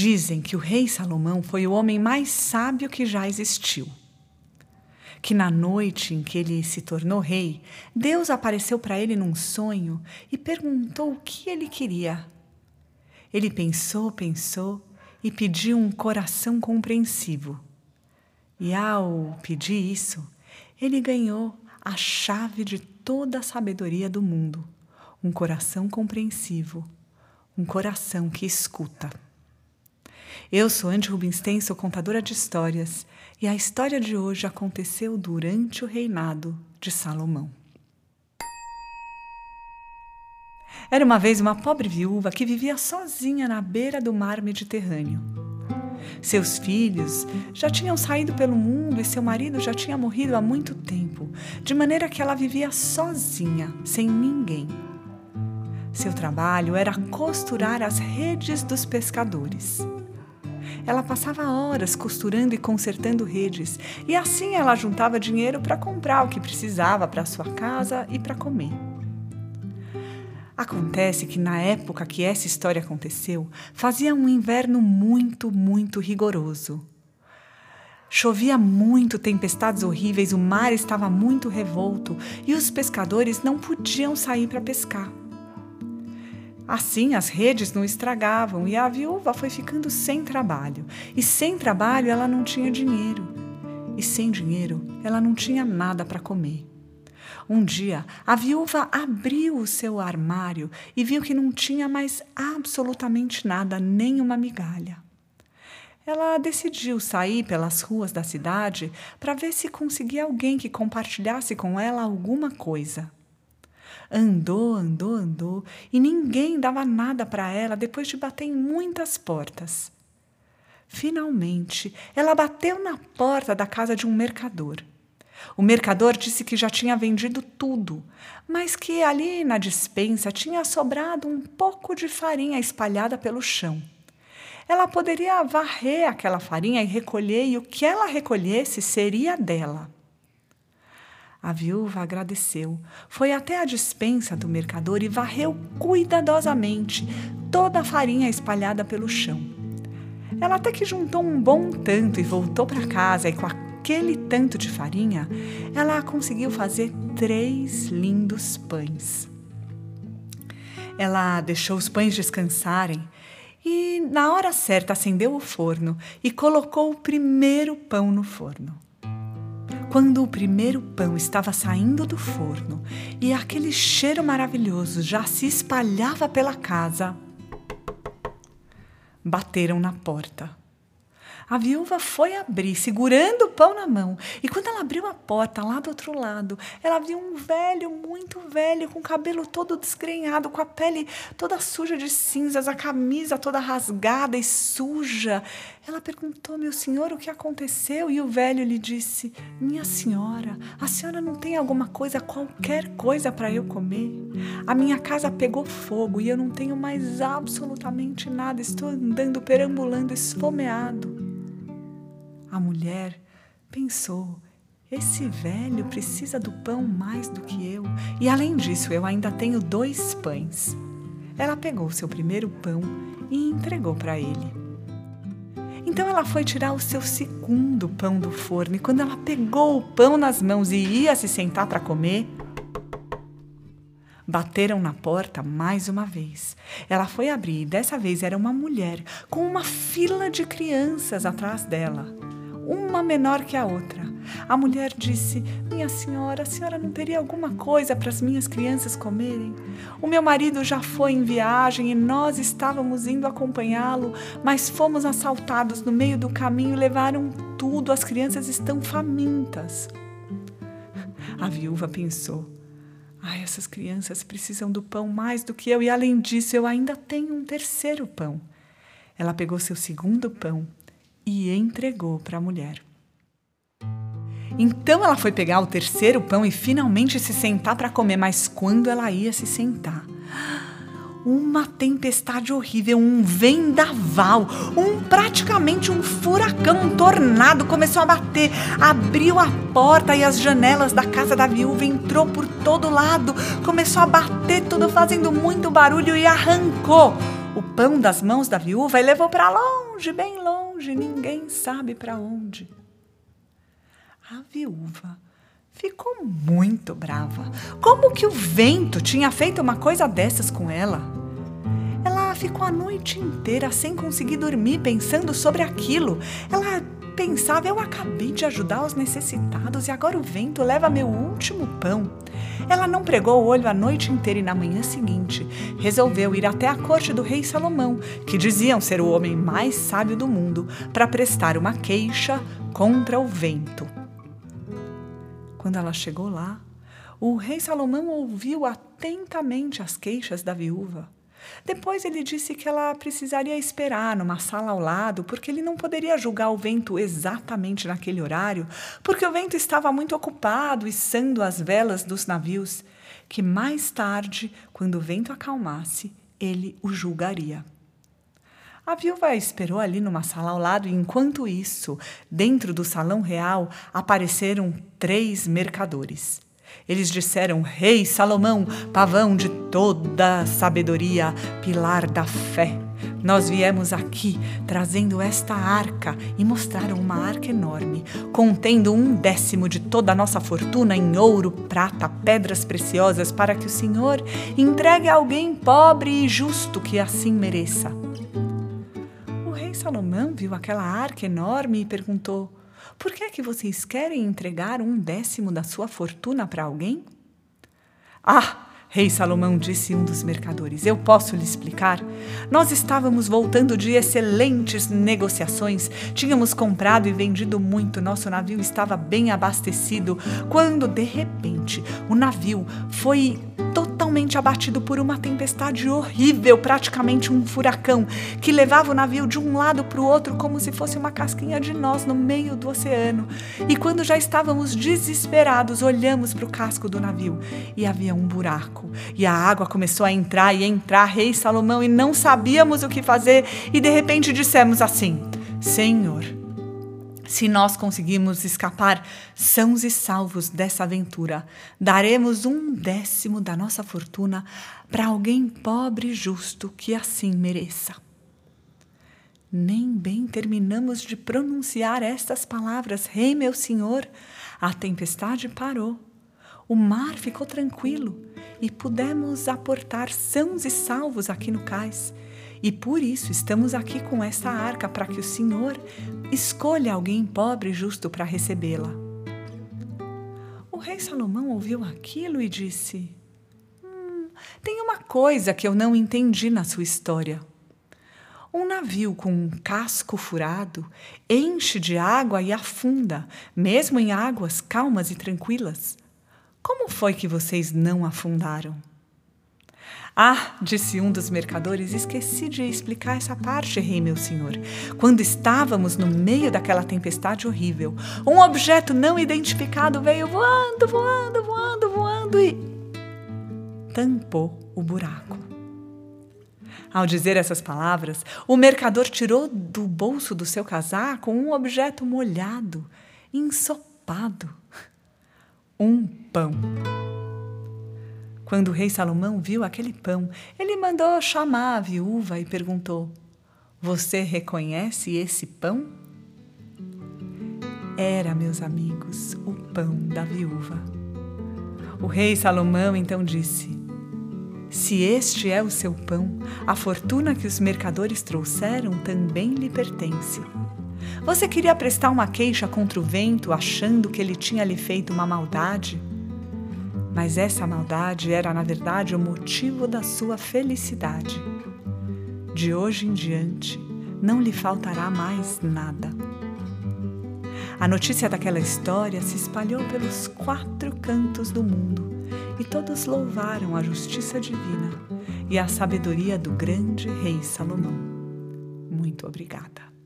Dizem que o rei Salomão foi o homem mais sábio que já existiu. Que na noite em que ele se tornou rei, Deus apareceu para ele num sonho e perguntou o que ele queria. Ele pensou, pensou e pediu um coração compreensivo. E ao pedir isso, ele ganhou a chave de toda a sabedoria do mundo: um coração compreensivo, um coração que escuta. Eu sou Andy Rubinstein, sou contadora de histórias, e a história de hoje aconteceu durante o reinado de Salomão. Era uma vez uma pobre viúva que vivia sozinha na beira do mar Mediterrâneo. Seus filhos já tinham saído pelo mundo e seu marido já tinha morrido há muito tempo, de maneira que ela vivia sozinha, sem ninguém. Seu trabalho era costurar as redes dos pescadores. Ela passava horas costurando e consertando redes, e assim ela juntava dinheiro para comprar o que precisava para sua casa e para comer. Acontece que na época que essa história aconteceu, fazia um inverno muito, muito rigoroso. Chovia muito, tempestades horríveis, o mar estava muito revolto e os pescadores não podiam sair para pescar. Assim, as redes não estragavam e a viúva foi ficando sem trabalho. E sem trabalho, ela não tinha dinheiro. E sem dinheiro, ela não tinha nada para comer. Um dia, a viúva abriu o seu armário e viu que não tinha mais absolutamente nada, nem uma migalha. Ela decidiu sair pelas ruas da cidade para ver se conseguia alguém que compartilhasse com ela alguma coisa. Andou, andou, andou e ninguém dava nada para ela depois de bater em muitas portas. Finalmente, ela bateu na porta da casa de um mercador. O mercador disse que já tinha vendido tudo, mas que ali na dispensa tinha sobrado um pouco de farinha espalhada pelo chão. Ela poderia varrer aquela farinha e recolher, e o que ela recolhesse seria dela. A viúva agradeceu, foi até a dispensa do mercador e varreu cuidadosamente toda a farinha espalhada pelo chão. Ela até que juntou um bom tanto e voltou para casa, e com aquele tanto de farinha, ela conseguiu fazer três lindos pães. Ela deixou os pães descansarem e, na hora certa, acendeu o forno e colocou o primeiro pão no forno. Quando o primeiro pão estava saindo do forno e aquele cheiro maravilhoso já se espalhava pela casa, bateram na porta. A viúva foi abrir, segurando o pão na mão. E quando ela abriu a porta lá do outro lado, ela viu um velho, muito velho, com o cabelo todo desgrenhado, com a pele toda suja de cinzas, a camisa toda rasgada e suja. Ela perguntou: Meu senhor, o que aconteceu? E o velho lhe disse: Minha senhora, a senhora não tem alguma coisa, qualquer coisa para eu comer? A minha casa pegou fogo e eu não tenho mais absolutamente nada. Estou andando, perambulando, esfomeado. A mulher pensou: esse velho precisa do pão mais do que eu, e além disso, eu ainda tenho dois pães. Ela pegou seu primeiro pão e entregou para ele. Então ela foi tirar o seu segundo pão do forno, e quando ela pegou o pão nas mãos e ia se sentar para comer, Bateram na porta mais uma vez. Ela foi abrir e dessa vez era uma mulher com uma fila de crianças atrás dela uma menor que a outra. A mulher disse: Minha senhora, a senhora não teria alguma coisa para as minhas crianças comerem? O meu marido já foi em viagem e nós estávamos indo acompanhá-lo, mas fomos assaltados no meio do caminho e levaram tudo. As crianças estão famintas. A viúva pensou: Ai, essas crianças precisam do pão mais do que eu, e além disso, eu ainda tenho um terceiro pão. Ela pegou seu segundo pão e entregou para a mulher. Então ela foi pegar o terceiro pão e finalmente se sentar para comer, mas quando ela ia se sentar, uma tempestade horrível, um vendaval, um praticamente um furacão, um tornado começou a bater, abriu a porta e as janelas da casa da viúva entrou por todo lado, começou a bater tudo fazendo muito barulho e arrancou o pão das mãos da viúva e levou para longe, bem longe, ninguém sabe para onde. A viúva ficou muito brava. Como que o vento tinha feito uma coisa dessas com ela? Ela ficou a noite inteira sem conseguir dormir pensando sobre aquilo. Ela pensava: eu acabei de ajudar os necessitados e agora o vento leva meu último pão. Ela não pregou o olho a noite inteira e na manhã seguinte resolveu ir até a corte do rei Salomão, que diziam ser o homem mais sábio do mundo, para prestar uma queixa contra o vento. Quando ela chegou lá, o rei Salomão ouviu atentamente as queixas da viúva. Depois ele disse que ela precisaria esperar numa sala ao lado, porque ele não poderia julgar o vento exatamente naquele horário, porque o vento estava muito ocupado içando as velas dos navios, que mais tarde, quando o vento acalmasse, ele o julgaria. A viúva esperou ali numa sala ao lado, e enquanto isso, dentro do salão real, apareceram três mercadores. Eles disseram: Rei Salomão, pavão de toda sabedoria, pilar da fé. Nós viemos aqui trazendo esta arca e mostraram uma arca enorme, contendo um décimo de toda a nossa fortuna em ouro, prata, pedras preciosas, para que o Senhor entregue a alguém pobre e justo que assim mereça. O rei Salomão viu aquela arca enorme e perguntou: por que é que vocês querem entregar um décimo da sua fortuna para alguém? Ah, Rei Salomão disse um dos mercadores: Eu posso lhe explicar. Nós estávamos voltando de excelentes negociações, tínhamos comprado e vendido muito, nosso navio estava bem abastecido, quando, de repente, o navio foi totalmente abatido por uma tempestade horrível, praticamente um furacão, que levava o navio de um lado para o outro como se fosse uma casquinha de nós no meio do oceano. E quando já estávamos desesperados, olhamos para o casco do navio e havia um buraco. E a água começou a entrar e entrar, rei Salomão, e não sabíamos o que fazer, e de repente dissemos assim: Senhor, se nós conseguimos escapar sãos e salvos dessa aventura, daremos um décimo da nossa fortuna para alguém pobre e justo que assim mereça. Nem bem terminamos de pronunciar estas palavras, Rei meu senhor, a tempestade parou. O mar ficou tranquilo e pudemos aportar sãos e salvos aqui no cais e por isso estamos aqui com esta arca para que o Senhor escolha alguém pobre e justo para recebê-la. O rei Salomão ouviu aquilo e disse: hum, Tem uma coisa que eu não entendi na sua história. Um navio com um casco furado enche de água e afunda, mesmo em águas calmas e tranquilas. Como foi que vocês não afundaram? Ah, disse um dos mercadores, esqueci de explicar essa parte, rei meu senhor. Quando estávamos no meio daquela tempestade horrível, um objeto não identificado veio voando, voando, voando, voando e tampou o buraco. Ao dizer essas palavras, o mercador tirou do bolso do seu casaco um objeto molhado, ensopado. Um pão. Quando o rei Salomão viu aquele pão, ele mandou chamar a viúva e perguntou: Você reconhece esse pão? Era, meus amigos, o pão da viúva. O rei Salomão então disse: Se este é o seu pão, a fortuna que os mercadores trouxeram também lhe pertence. Você queria prestar uma queixa contra o vento, achando que ele tinha lhe feito uma maldade? Mas essa maldade era, na verdade, o motivo da sua felicidade. De hoje em diante, não lhe faltará mais nada. A notícia daquela história se espalhou pelos quatro cantos do mundo e todos louvaram a justiça divina e a sabedoria do grande rei Salomão. Muito obrigada.